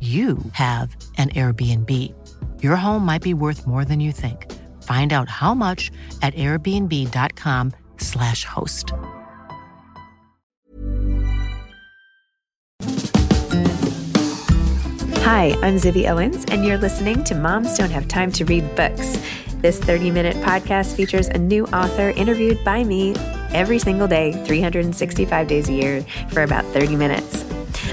you have an Airbnb. Your home might be worth more than you think. Find out how much at airbnb.com/slash host. Hi, I'm Zibby Owens, and you're listening to Moms Don't Have Time to Read Books. This 30 minute podcast features a new author interviewed by me every single day, 365 days a year, for about 30 minutes.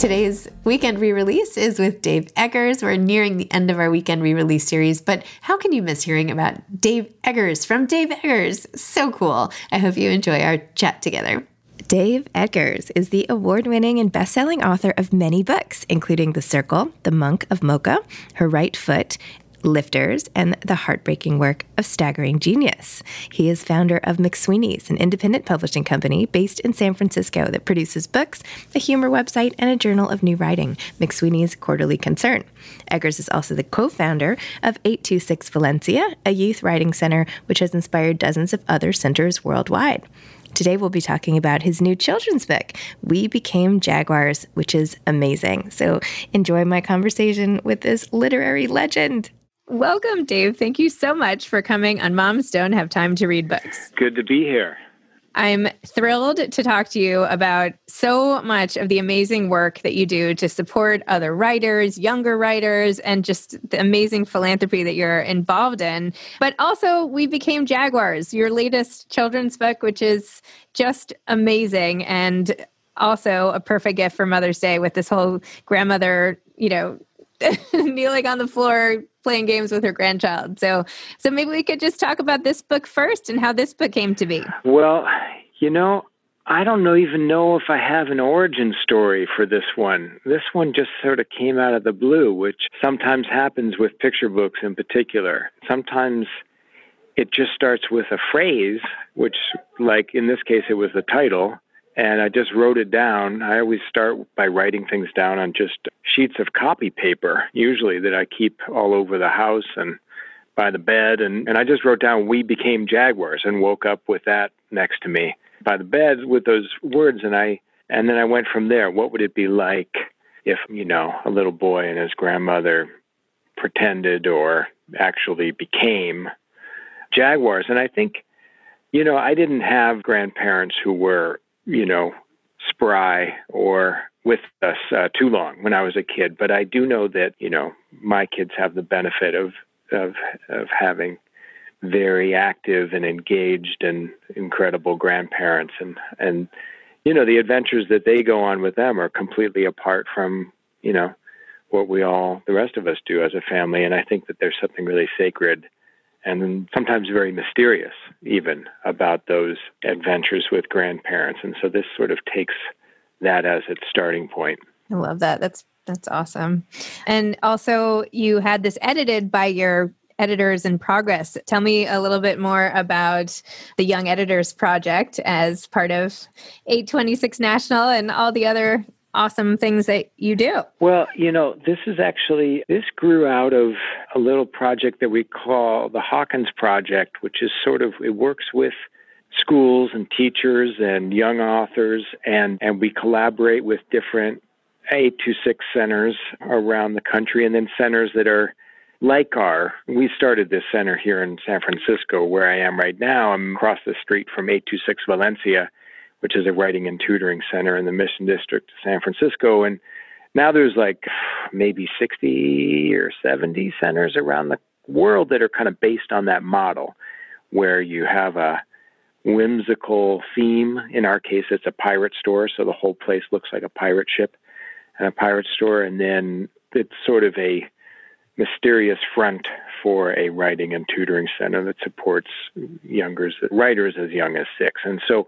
Today's weekend re release is with Dave Eggers. We're nearing the end of our weekend re release series, but how can you miss hearing about Dave Eggers from Dave Eggers? So cool. I hope you enjoy our chat together. Dave Eggers is the award winning and best selling author of many books, including The Circle, The Monk of Mocha, Her Right Foot, Lifters, and the heartbreaking work of Staggering Genius. He is founder of McSweeney's, an independent publishing company based in San Francisco that produces books, a humor website, and a journal of new writing, McSweeney's Quarterly Concern. Eggers is also the co founder of 826 Valencia, a youth writing center which has inspired dozens of other centers worldwide. Today, we'll be talking about his new children's book, We Became Jaguars, which is amazing. So, enjoy my conversation with this literary legend. Welcome, Dave. Thank you so much for coming on Moms Don't Have Time to Read Books. Good to be here. I'm thrilled to talk to you about so much of the amazing work that you do to support other writers, younger writers, and just the amazing philanthropy that you're involved in. But also, We Became Jaguars, your latest children's book, which is just amazing and also a perfect gift for Mother's Day with this whole grandmother, you know, kneeling on the floor playing games with her grandchild. So so maybe we could just talk about this book first and how this book came to be. Well, you know, I don't know even know if I have an origin story for this one. This one just sort of came out of the blue, which sometimes happens with picture books in particular. Sometimes it just starts with a phrase, which, like in this case, it was the title. And I just wrote it down. I always start by writing things down on just sheets of copy paper, usually that I keep all over the house and by the bed. And, and I just wrote down, We became Jaguars, and woke up with that next to me by the bed with those words. And I, and then I went from there. What would it be like if, you know, a little boy and his grandmother pretended or actually became Jaguars? And I think, you know, I didn't have grandparents who were, you know, spry or with us uh, too long when I was a kid, but I do know that, you know, my kids have the benefit of of of having very active and engaged and incredible grandparents. And and you know the adventures that they go on with them are completely apart from you know what we all the rest of us do as a family. And i think that there's something really sacred and sometimes very mysterious even about those adventures with grandparents. And so this sort of takes that as its starting point. I love that. That's that's awesome. And also you had this edited by your editors in progress. Tell me a little bit more about the Young Editors Project as part of 826 National and all the other awesome things that you do. Well, you know, this is actually this grew out of a little project that we call the Hawkins Project, which is sort of it works with schools and teachers and young authors and and we collaborate with different 826 centers around the country and then centers that are like our, we started this center here in San Francisco, where I am right now. I'm across the street from 826 Valencia, which is a writing and tutoring center in the Mission District of San Francisco. And now there's like maybe 60 or 70 centers around the world that are kind of based on that model, where you have a whimsical theme. In our case, it's a pirate store, so the whole place looks like a pirate ship and a pirate store. And then it's sort of a mysterious front for a writing and tutoring center that supports younger writers as young as six. And so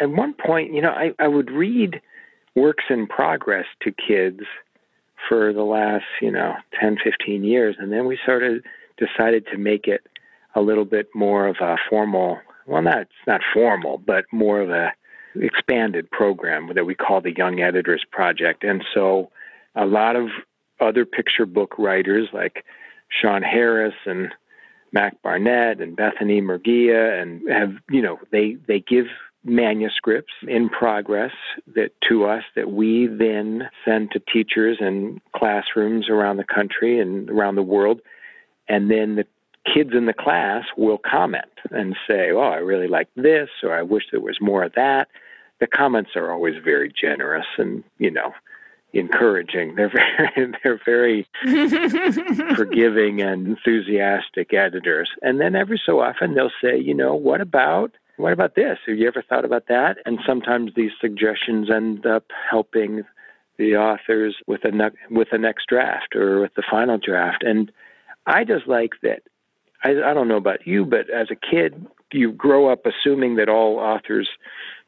at one point, you know, I, I would read works in progress to kids for the last, you know, 10, 15 years. And then we sort of decided to make it a little bit more of a formal, well, not, not formal, but more of a expanded program that we call the Young Editors Project. And so a lot of other picture book writers like Sean Harris and Mac Barnett and Bethanie Murguia and have you know they they give manuscripts in progress that to us that we then send to teachers and classrooms around the country and around the world and then the kids in the class will comment and say oh i really like this or i wish there was more of that the comments are always very generous and you know encouraging. They're very they're very forgiving and enthusiastic editors. And then every so often they'll say, you know, what about what about this? Have you ever thought about that? And sometimes these suggestions end up helping the authors with a ne- with the next draft or with the final draft. And I just like that. I, I don't know about you, but as a kid, you grow up assuming that all authors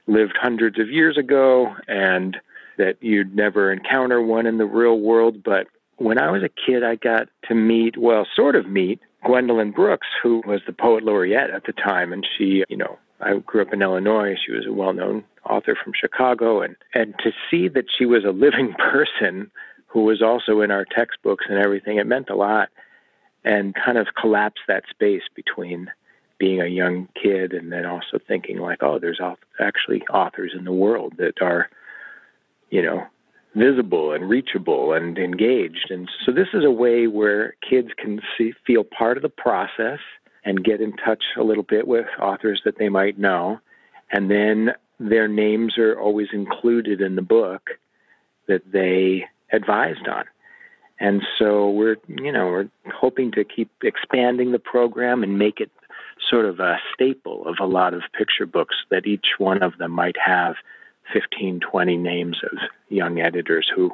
lived hundreds of years ago and that you'd never encounter one in the real world. But when I was a kid, I got to meet, well, sort of meet Gwendolyn Brooks, who was the poet laureate at the time. And she, you know, I grew up in Illinois. She was a well known author from Chicago. And, and to see that she was a living person who was also in our textbooks and everything, it meant a lot. And kind of collapse that space between being a young kid and then also thinking like, oh, there's actually authors in the world that are you know, visible and reachable and engaged. And so this is a way where kids can see, feel part of the process and get in touch a little bit with authors that they might know. And then their names are always included in the book that they advised on. And so we're, you know, we're hoping to keep expanding the program and make it sort of a staple of a lot of picture books that each one of them might have 15, 20 names of young editors who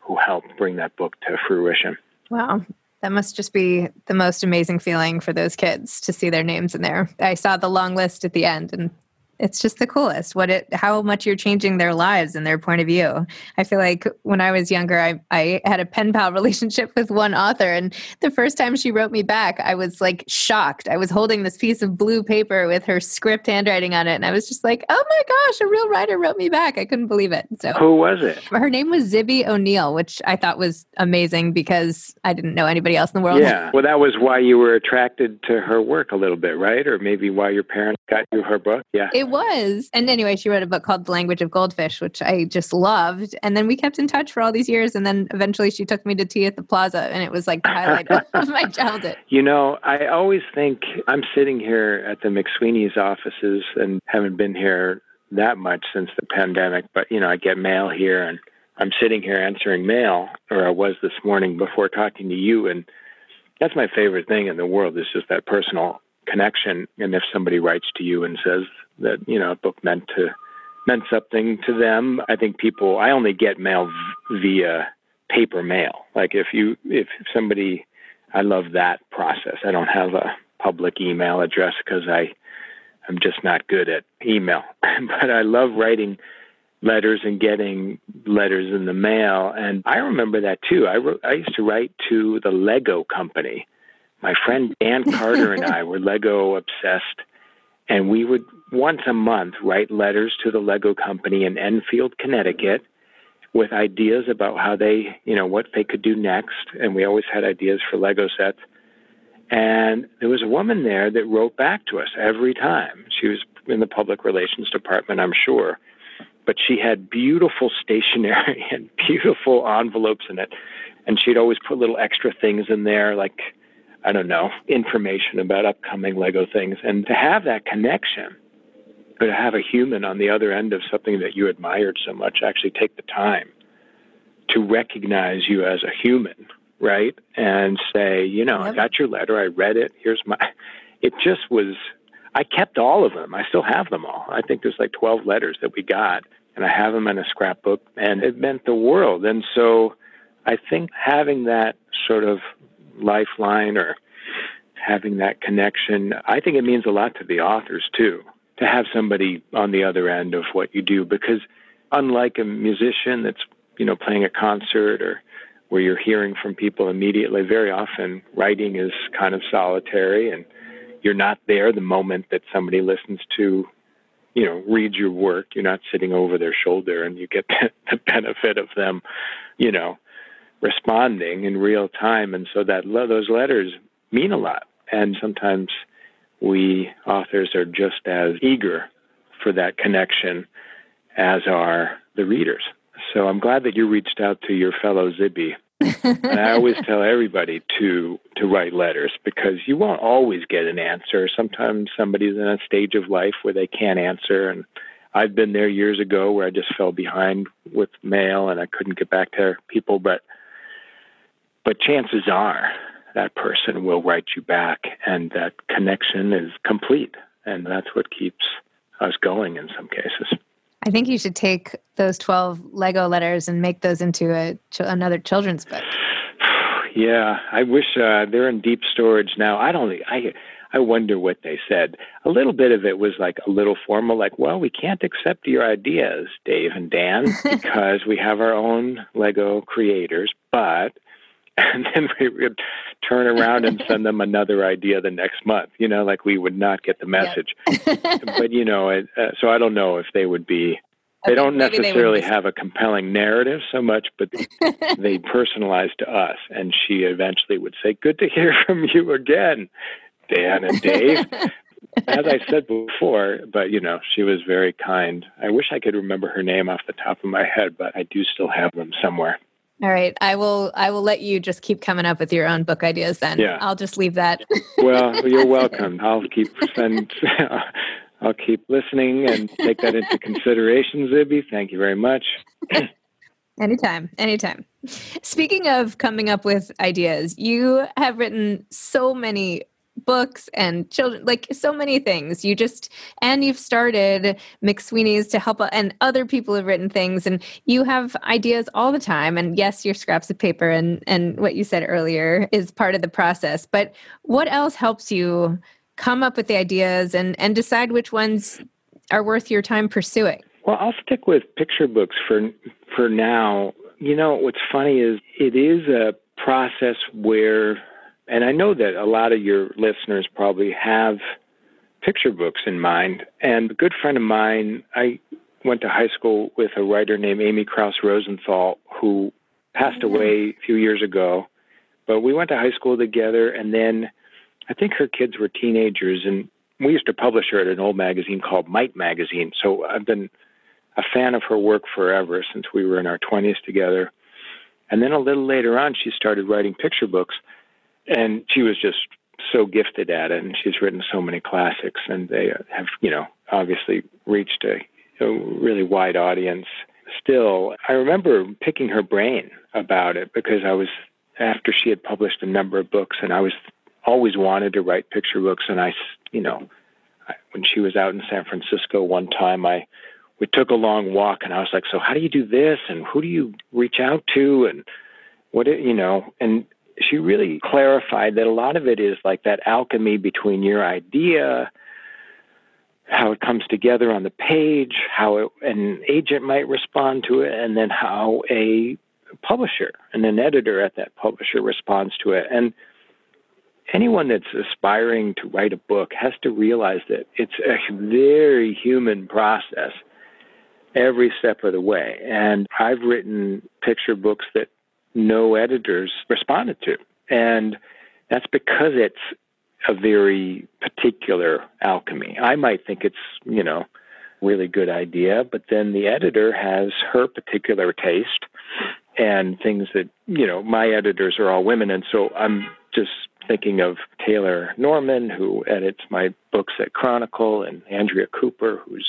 who helped bring that book to fruition. Wow. That must just be the most amazing feeling for those kids to see their names in there. I saw the long list at the end and it's just the coolest. What it how much you're changing their lives and their point of view. I feel like when i was younger i i had a pen pal relationship with one author and the first time she wrote me back i was like shocked. I was holding this piece of blue paper with her script handwriting on it and i was just like oh my gosh a real writer wrote me back. I couldn't believe it. So who was it? Her name was Zibby Oneal which i thought was amazing because i didn't know anybody else in the world. Yeah. Well that was why you were attracted to her work a little bit right? Or maybe why your parents got you her book? Yeah. It was. And anyway, she wrote a book called The Language of Goldfish, which I just loved. And then we kept in touch for all these years. And then eventually she took me to tea at the plaza, and it was like the highlight of my childhood. You know, I always think I'm sitting here at the McSweeney's offices and haven't been here that much since the pandemic, but, you know, I get mail here and I'm sitting here answering mail, or I was this morning before talking to you. And that's my favorite thing in the world is just that personal connection. And if somebody writes to you and says that you know a book meant to meant something to them, I think people. I only get mail via paper mail. Like if you if somebody, I love that process. I don't have a public email address because I I'm just not good at email. but I love writing letters and getting letters in the mail. And I remember that too. I wrote, I used to write to the Lego company my friend Dan Carter and I were Lego obsessed, and we would once a month write letters to the Lego company in Enfield, Connecticut, with ideas about how they, you know, what they could do next. And we always had ideas for Lego sets. And there was a woman there that wrote back to us every time. She was in the public relations department, I'm sure. But she had beautiful stationery and beautiful envelopes in it. And she'd always put little extra things in there, like I don't know, information about upcoming Lego things. And to have that connection, but to have a human on the other end of something that you admired so much actually take the time to recognize you as a human, right? And say, you know, I got your letter, I read it, here's my. It just was, I kept all of them. I still have them all. I think there's like 12 letters that we got, and I have them in a scrapbook, and it meant the world. And so I think having that sort of lifeline or having that connection. I think it means a lot to the authors too to have somebody on the other end of what you do because unlike a musician that's you know playing a concert or where you're hearing from people immediately very often writing is kind of solitary and you're not there the moment that somebody listens to you know read your work you're not sitting over their shoulder and you get the benefit of them you know responding in real time, and so that those letters mean a lot. And sometimes we authors are just as eager for that connection as are the readers. So I'm glad that you reached out to your fellow Zibby. and I always tell everybody to to write letters because you won't always get an answer. Sometimes somebody's in a stage of life where they can't answer and I've been there years ago where I just fell behind with mail and I couldn't get back to people, but but chances are that person will write you back and that connection is complete. And that's what keeps us going in some cases. I think you should take those 12 Lego letters and make those into a, another children's book. Yeah, I wish uh, they're in deep storage now. I don't. I I wonder what they said. A little bit of it was like a little formal, like, "Well, we can't accept your ideas, Dave and Dan, because we have our own Lego creators, but and then we would turn around and send them another idea the next month. You know, like we would not get the message. but you know, it, uh, so I don't know if they would be. They don't necessarily they have a compelling narrative so much, but they personalize to us. And she eventually would say, "Good to hear from you again, Dan and Dave." As I said before, but you know, she was very kind. I wish I could remember her name off the top of my head, but I do still have them somewhere. All right. I will I will let you just keep coming up with your own book ideas then. Yeah. I'll just leave that. well, you're welcome. I'll keep send I'll keep listening and take that into consideration, Zibby. Thank you very much. anytime. Anytime. Speaking of coming up with ideas, you have written so many books and children like so many things you just and you've started mcsweeney's to help uh, and other people have written things and you have ideas all the time and yes your scraps of paper and and what you said earlier is part of the process but what else helps you come up with the ideas and and decide which ones are worth your time pursuing? Well, I'll stick with picture books for for now. You know, what's funny is it is a process where and I know that a lot of your listeners probably have picture books in mind. And a good friend of mine, I went to high school with a writer named Amy Krouse Rosenthal, who passed mm-hmm. away a few years ago. But we went to high school together, and then I think her kids were teenagers, and we used to publish her at an old magazine called Might Magazine. So I've been a fan of her work forever since we were in our 20s together. And then a little later on, she started writing picture books, and she was just so gifted at it, and she's written so many classics, and they have, you know, obviously reached a, a really wide audience. Still, I remember picking her brain about it because I was after she had published a number of books, and I was always wanted to write picture books, and I, you know, I, when she was out in San Francisco one time, I we took a long walk, and I was like, so how do you do this, and who do you reach out to, and what, you know, and she really clarified that a lot of it is like that alchemy between your idea, how it comes together on the page, how it, an agent might respond to it, and then how a publisher and an editor at that publisher responds to it. And anyone that's aspiring to write a book has to realize that it's a very human process every step of the way. And I've written picture books that no editors responded to. And that's because it's a very particular alchemy. I might think it's, you know, really good idea, but then the editor has her particular taste and things that, you know, my editors are all women and so I'm just thinking of Taylor Norman who edits my books at Chronicle and Andrea Cooper who's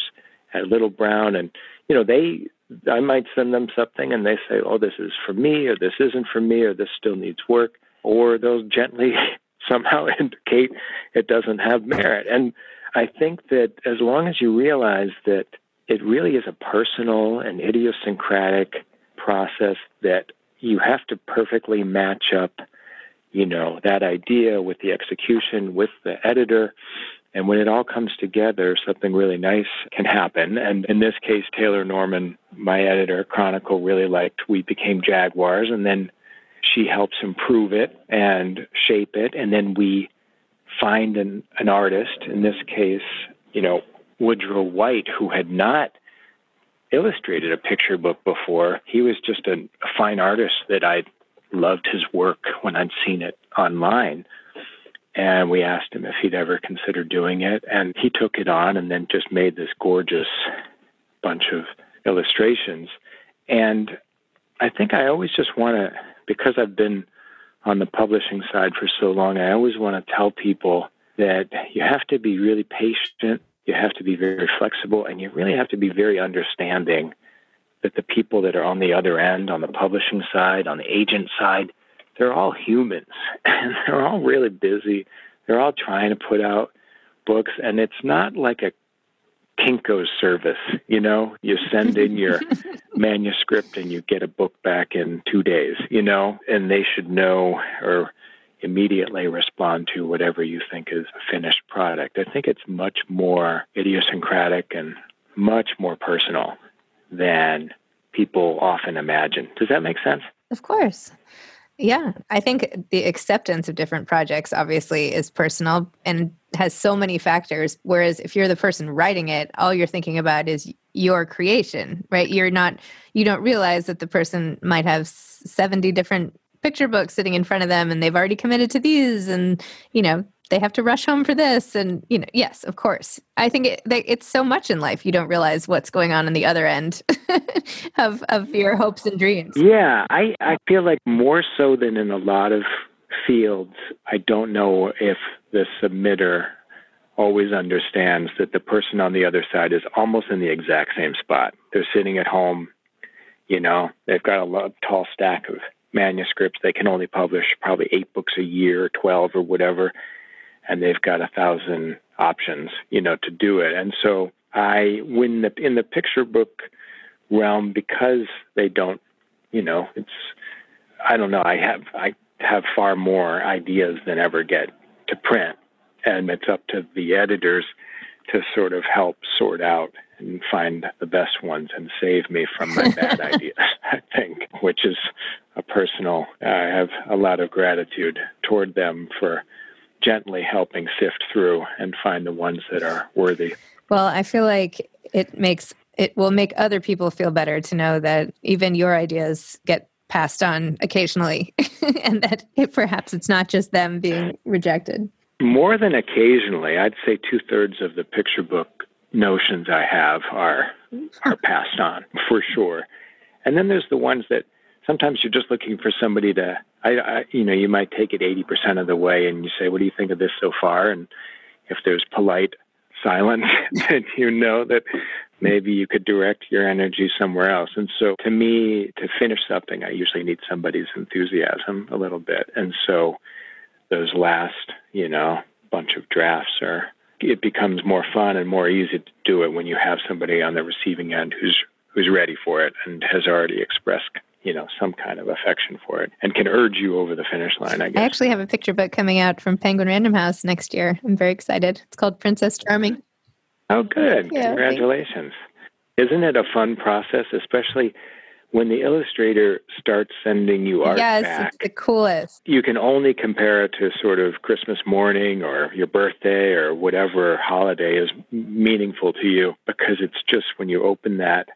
at Little Brown and you know, they I might send them something and they say, oh, this is for me, or this isn't for me, or this still needs work, or they'll gently somehow indicate it doesn't have merit. And I think that as long as you realize that it really is a personal and idiosyncratic process that you have to perfectly match up, you know, that idea with the execution, with the editor, and when it all comes together, something really nice can happen. And in this case, Taylor Norman, my editor, Chronicle, really liked We Became Jaguars. And then she helps improve it and shape it. And then we find an, an artist, in this case, you know, Woodrow White, who had not illustrated a picture book before. He was just a, a fine artist that I loved his work when I'd seen it online and we asked him if he'd ever considered doing it. And he took it on and then just made this gorgeous bunch of illustrations. And i think i always just want to because i've been on the publishing side for so long i always want to tell people that you have to be really patient you have to be very flexible and you really have to be very understanding that the people that are on the other end on the publishing side on the agent side they're all humans and they're all really busy. They're all trying to put out books, and it's not like a Kinko service. You know, you send in your manuscript and you get a book back in two days. You know, and they should know or immediately respond to whatever you think is a finished product. I think it's much more idiosyncratic and much more personal than people often imagine. Does that make sense? Of course. Yeah, I think the acceptance of different projects obviously is personal and has so many factors. Whereas if you're the person writing it, all you're thinking about is your creation, right? You're not, you don't realize that the person might have 70 different picture books sitting in front of them and they've already committed to these and, you know, they have to rush home for this and you know yes of course. I think it, it's so much in life you don't realize what's going on in the other end of of your hopes and dreams. Yeah i i feel like more so than in a lot of fields i don't know if the submitter always understands that the person on the other side is almost in the exact same spot. They're sitting at home you know they've got a tall stack of manuscripts. They can only publish probably eight books a year 12 or whatever and they've got a thousand options, you know, to do it. And so I, when the, in the picture book realm, because they don't, you know, it's, I don't know, I have, I have far more ideas than ever get to print. And it's up to the editors to sort of help sort out and find the best ones and save me from my bad ideas, I think, which is a personal, I have a lot of gratitude toward them for gently helping sift through and find the ones that are worthy. Well, I feel like it makes it will make other people feel better to know that even your ideas get passed on occasionally and that it, perhaps it's not just them being rejected. More than occasionally, I'd say two thirds of the picture book notions I have are are passed on for sure. And then there's the ones that sometimes you're just looking for somebody to I, I you know, you might take it 80% of the way and you say, "What do you think of this so far?" and if there's polite silence, then you know that maybe you could direct your energy somewhere else. And so to me, to finish something, I usually need somebody's enthusiasm a little bit. And so those last, you know, bunch of drafts are it becomes more fun and more easy to do it when you have somebody on the receiving end who's who's ready for it and has already expressed you know some kind of affection for it and can urge you over the finish line i guess. I actually have a picture book coming out from penguin random house next year. I'm very excited. It's called princess charming. Oh good. Yeah, congratulations. Isn't it a fun process especially when the illustrator starts sending you art yes, back, it's the coolest. You can only compare it to sort of Christmas morning or your birthday or whatever holiday is meaningful to you because it's just when you open that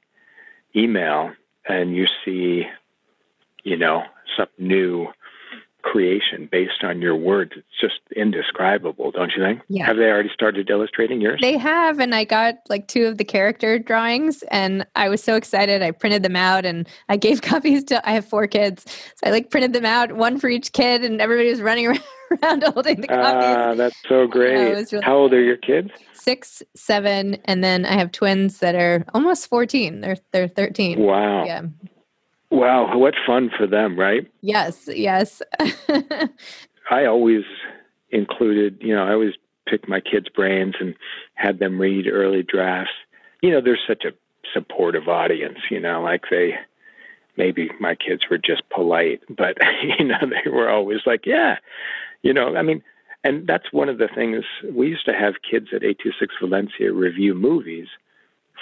email and you see, you know, some new creation based on your words. It's just indescribable, don't you think? Yeah. Have they already started illustrating yours? They have, and I got like two of the character drawings, and I was so excited. I printed them out, and I gave copies to. I have four kids, so I like printed them out, one for each kid, and everybody was running around holding the copies. Ah, that's so great. Really How old are your kids? Six, seven, and then I have twins that are almost fourteen. They're they're thirteen. Wow. Yeah. Wow, what fun for them, right? Yes, yes. I always included, you know, I always picked my kids' brains and had them read early drafts. You know, there's such a supportive audience, you know, like they maybe my kids were just polite, but you know, they were always like, yeah, you know, I mean, and that's one of the things we used to have kids at 826 Valencia review movies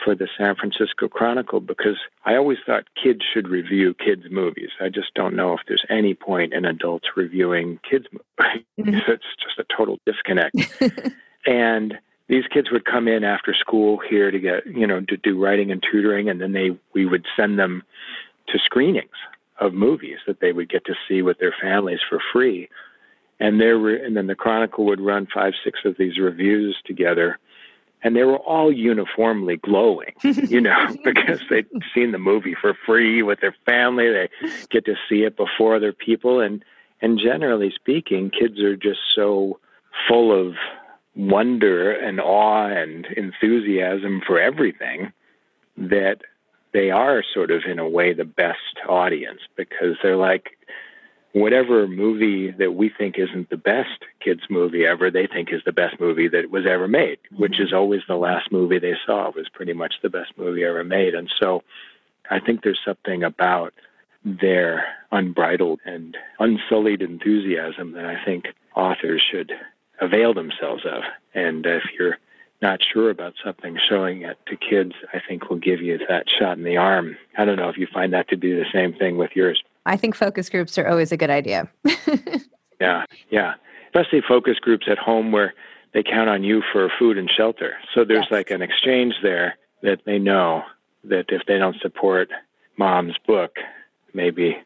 for the San Francisco Chronicle because I always thought kids should review kids' movies. I just don't know if there's any point in adults reviewing kids' movies. Mm-hmm. it's just a total disconnect. and these kids would come in after school here to get, you know, to do writing and tutoring, and then they we would send them to screenings of movies that they would get to see with their families for free. And there were, and then the Chronicle would run five, six of these reviews together and they were all uniformly glowing, you know, because they'd seen the movie for free with their family. They get to see it before other people, and and generally speaking, kids are just so full of wonder and awe and enthusiasm for everything that they are sort of in a way the best audience because they're like whatever movie that we think isn't the best kids movie ever, they think is the best movie that was ever made, mm-hmm. which is always the last movie they saw was pretty much the best movie ever made. And so I think there's something about their unbridled and unsullied enthusiasm that I think authors should avail themselves of. And if you're not sure about something, showing it to kids, I think will give you that shot in the arm. I don't know if you find that to be the same thing with yours. I think focus groups are always a good idea. yeah, yeah. Especially focus groups at home where they count on you for food and shelter. So there's yes. like an exchange there that they know that if they don't support mom's book, maybe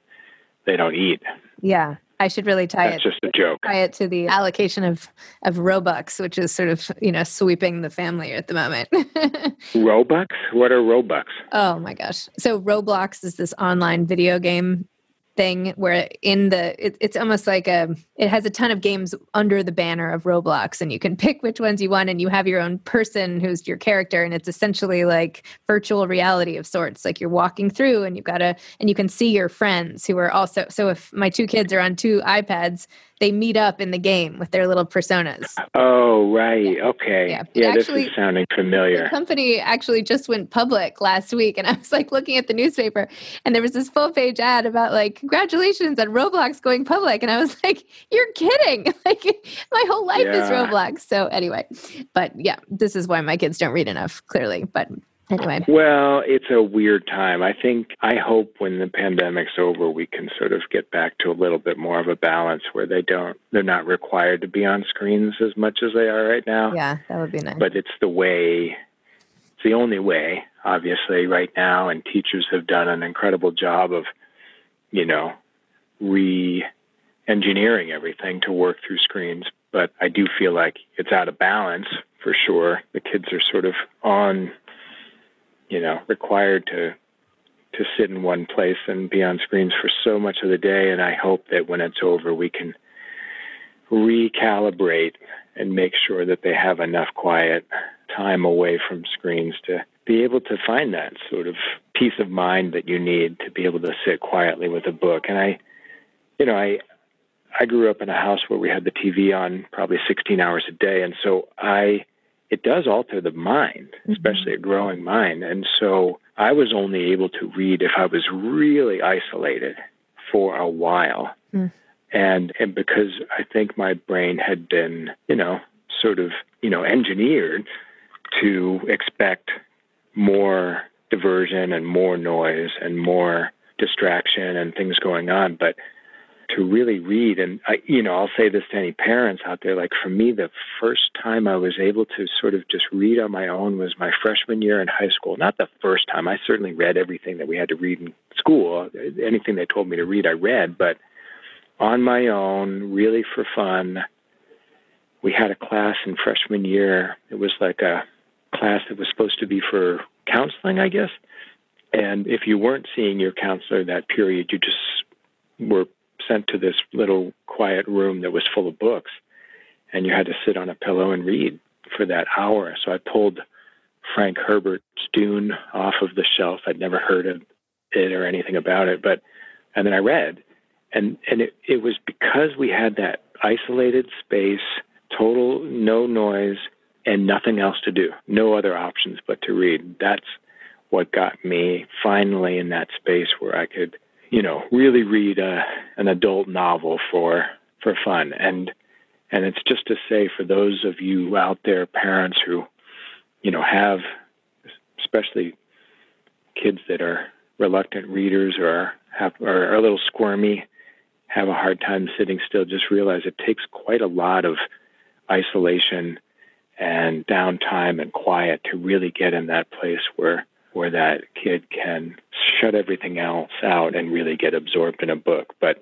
they don't eat. Yeah. I should really tie That's it. just a joke. Tie it to the allocation of of Robux, which is sort of you know sweeping the family at the moment. Robux? What are Robux? Oh my gosh! So Roblox is this online video game thing where in the it, it's almost like a it has a ton of games under the banner of roblox and you can pick which ones you want and you have your own person who's your character and it's essentially like virtual reality of sorts. Like you're walking through and you've got to and you can see your friends who are also so if my two kids are on two ipads they meet up in the game with their little personas. Oh, right. Okay. Yeah, yeah actually, this is sounding familiar. The company actually just went public last week, and I was like looking at the newspaper, and there was this full page ad about like congratulations on Roblox going public, and I was like, "You're kidding! Like my whole life yeah. is Roblox." So anyway, but yeah, this is why my kids don't read enough, clearly. But anyway. Well, it's a weird time. I think, I hope when the pandemic's over, we can sort of get back to a little bit more of a balance where they don't, they're not required to be on screens as much as they are right now. Yeah, that would be nice. But it's the way, it's the only way, obviously, right now. And teachers have done an incredible job of, you know, re engineering everything to work through screens. But I do feel like it's out of balance for sure. The kids are sort of on you know, required to to sit in one place and be on screens for so much of the day. And I hope that when it's over, we can recalibrate and make sure that they have enough quiet time away from screens to be able to find that sort of peace of mind that you need to be able to sit quietly with a book. And I, you know, I, I grew up in a house where we had the TV on probably 16 hours a day. And so I it does alter the mind, mm-hmm. especially a growing mind. And so I was only able to read if I was really isolated for a while. Mm. And and because I think my brain had been, you know, sort of, you know, engineered to expect more diversion and more noise and more distraction and things going on. But to really read. And I you know I'll say this to any parents out there like for me the first time I was able to sort of just read on my own was my freshman year in high school. Not the first time. I certainly read everything that we had to read in school. Anything they told me to read I read. But on my own really for fun we had a class in freshman year. It was like a class that was supposed to be for counseling I guess. And if you weren't seeing your counselor that period you just were sent to this little quiet room that was full of books, and you had to sit on a pillow and read for that hour. So I pulled Frank Herbert's Dune off of the shelf. I'd never heard of it or anything about it, but and then I read, and and it, it was because we had that isolated space, total no noise, and nothing else to do, no other options but to read. That's what got me finally in that space where I could you know, really read a, an adult novel for for fun. And and it's just to say for those of you out there, parents who, you know, have especially kids that are reluctant readers or have or are a little squirmy, have a hard time sitting still, just realize it takes quite a lot of isolation and downtime and quiet to really get in that place where where that kid can shut everything else out and really get absorbed in a book. But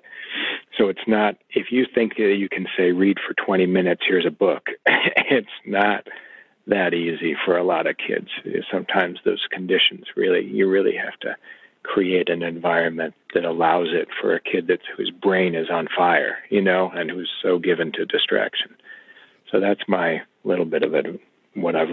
so it's not, if you think that you can say, read for 20 minutes, here's a book, it's not that easy for a lot of kids. Sometimes those conditions really, you really have to create an environment that allows it for a kid that's whose brain is on fire, you know, and who's so given to distraction. So that's my little bit of it, what I've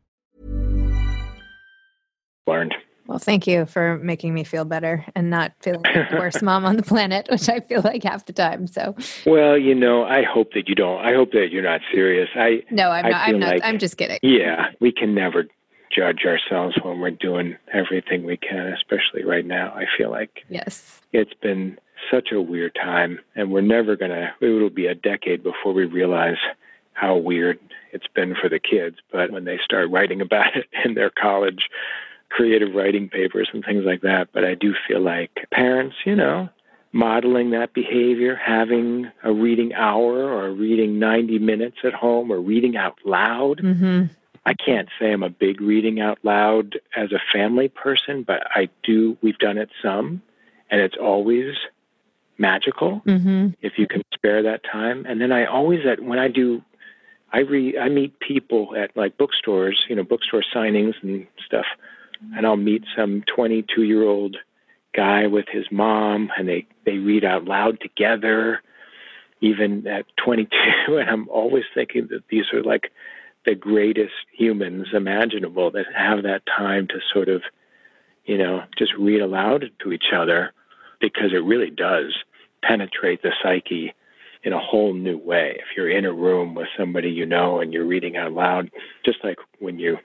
Learned. Well, thank you for making me feel better and not feeling like the worst mom on the planet, which I feel like half the time. So, Well, you know, I hope that you don't. I hope that you're not serious. I no, I'm I not. I'm not. like- I'm just kidding. Yeah, we can never judge ourselves when we're doing everything we can, especially right now. I feel like Yes. it's been such a weird time, and we're never going to, it will be a decade before we realize how weird it's been for the kids. But when they start writing about it in their college creative writing papers and things like that, but I do feel like parents, you know, modeling that behavior, having a reading hour or reading 90 minutes at home or reading out loud. Mm-hmm. I can't say I'm a big reading out loud as a family person, but I do. We've done it some, and it's always magical Mm-hmm. if you can spare that time. And then I always at when I do, I read. I meet people at like bookstores, you know, bookstore signings and stuff, and I'll meet some 22 year old guy with his mom, and they they read out loud together, even at 22. And I'm always thinking that these are like the greatest humans imaginable that have that time to sort of, you know, just read aloud to each other because it really does penetrate the psyche in a whole new way. If you're in a room with somebody you know and you're reading out loud, just like when you,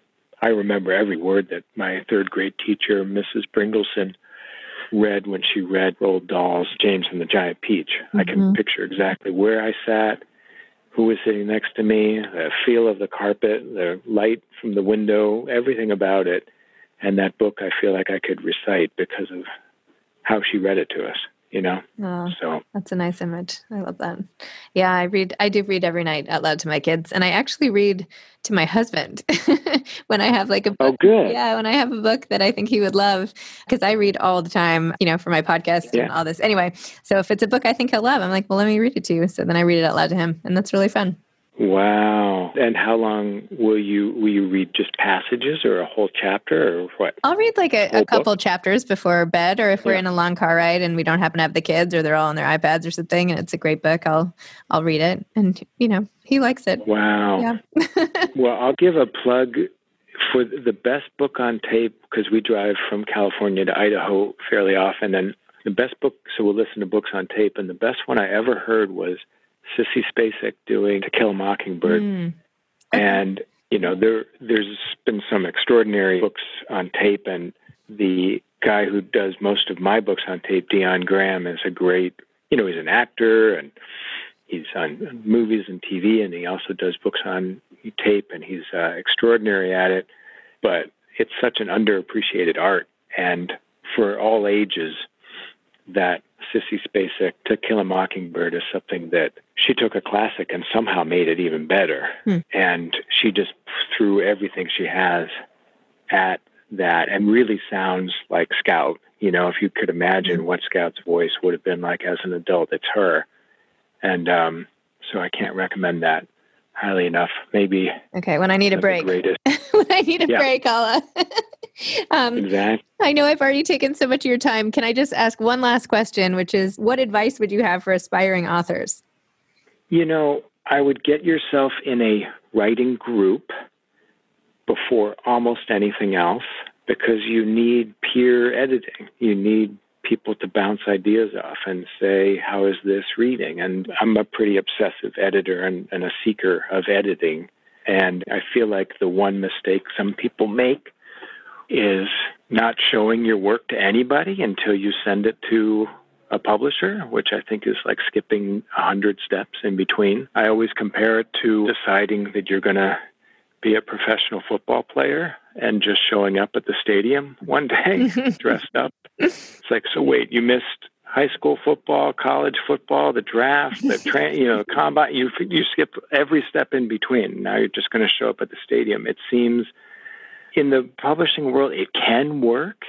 I remember every word that my third grade teacher, Mrs. Bringleson, read when she read Roald Dahl's James and the Giant Peach. I can mm-hmm. picture exactly where I sat, who was sitting next to me, the feel of the carpet, the light from the window, everything about it. And that book I feel like I could recite because of how she read it to us, you know? Oh, So that's a nice image. I love that. Yeah, I read. I do read every night out loud to my kids, and I actually read to my husband when I have like a oh, book. Oh, good. Yeah, when I have a book that I think he would love, because I read all the time, you know, for my podcast and all this. Anyway, so if it's a book I think he'll love, I'm like, well, let me read it to you. So then I read it out loud to him, and that's really fun. Wow. And how long will you will you read just passages or a whole chapter or what? I'll read like a, a book? couple chapters before bed, or if we're Yeah. in a long car ride and we don't happen to have the kids, or they're all on their iPads or something, and it's a great book, I'll I'll read it, and you know he likes it. Wow. Yeah. Well, I'll give a plug for the best book on tape because we drive from California to Idaho fairly often. And the best book, so we'll listen to books on tape. And the best one I ever heard was Sissy Spacek doing To Kill a Mockingbird. Mm. And you know, there there's been some extraordinary books on tape, and the guy who does most of my books on tape, Dion Graham, is a great. You know, he's an actor and he's on movies and TV, and he also does books on tape, and he's uh, extraordinary at it. But it's such an underappreciated art, and for all ages, that Sissy Spacek to Kill a Mockingbird is something that she took a classic and somehow made it even better. Hmm. And she just threw everything she has at that and really sounds like Scout. You know, if you could imagine hmm. what Scout's voice would have been like as an adult, it's her. And um, so I can't recommend that highly enough. Maybe Okay, when I need a break. when I need a Yeah. break, I'll. Uh, Um, Exactly. I know I've already taken so much of your time. Can I just ask one last question, which is what advice would you have for aspiring authors? You know, I would get yourself in a writing group before almost anything else because you need peer editing. You need people to bounce ideas off and say, How is this reading? And I'm a pretty obsessive editor and, and a seeker of editing. And I feel like the one mistake some people make is not showing your work to anybody until you send it to a publisher, which I think is like skipping a hundred steps in between. I always compare it to deciding that you're going to be a professional football player and just showing up at the stadium one day dressed up. It's like, so wait, you missed high school football, college football, the draft, the tra- you know, combine. You you skip every step in between. Now you're just going to show up at the stadium. It seems in the publishing world it can work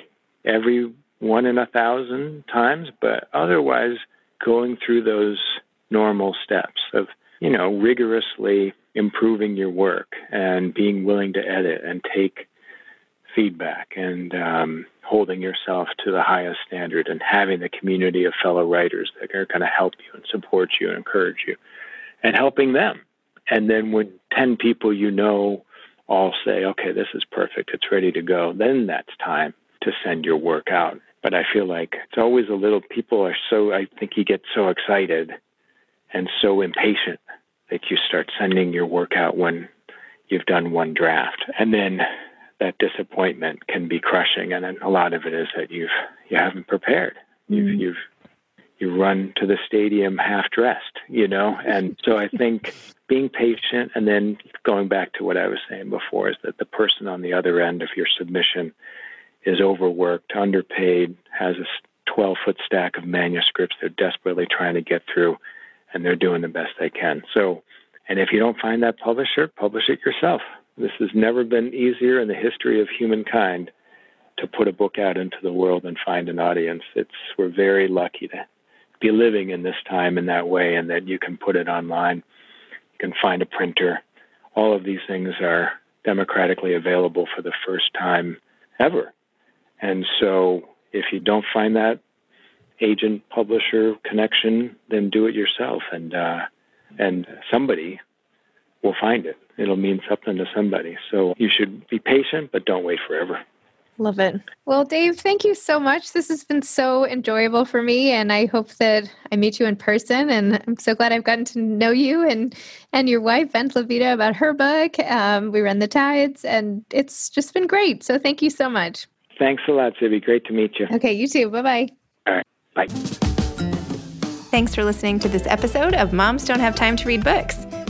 every one in a thousand times, but otherwise going through those normal steps of you know rigorously improving your work and being willing to edit and take feedback and um, holding yourself to the highest standard and having the community of fellow writers that are going to help you and support you and encourage you and helping them. And then when 10 people you know all say, okay, this is perfect, it's ready to go, then that's time to send your work out. But I feel like it's always a little, people are so, I think you get so excited and so impatient that you start sending your work out when you've done one draft. And then that disappointment can be crushing. And a lot of it is that you've, you haven't prepared. You've, mm-hmm. you've, you run to the stadium half dressed, you know? And so I think being patient and then going back to what I was saying before is that the person on the other end of your submission is overworked, underpaid, has a 12 foot stack of manuscripts they're desperately trying to get through, and they're doing the best they can. So, and if you don't find that publisher, publish it yourself. This has never been easier in the history of humankind to put a book out into the world and find an audience. It's we're very lucky to be living in this time in that way and that you can put it online. You can find a printer. All of these things are democratically available for the first time ever. And so if you don't find that agent publisher connection, then do it yourself and uh, and somebody will find it. It'll mean something to somebody. So you should be patient, but don't wait forever. Love it. Well, Dave, thank you so much. This has been so enjoyable for me, and I hope that I meet you in person. And I'm so glad I've gotten to know you and and your wife, Vendela Vida, about her book. Um, we run the tides, and it's just been great. So thank you so much. Thanks a lot, Zibby. Great to meet you. Okay, you too. Bye bye. All right. Bye. Thanks for listening to this episode of Moms Don't Have Time to Read Books.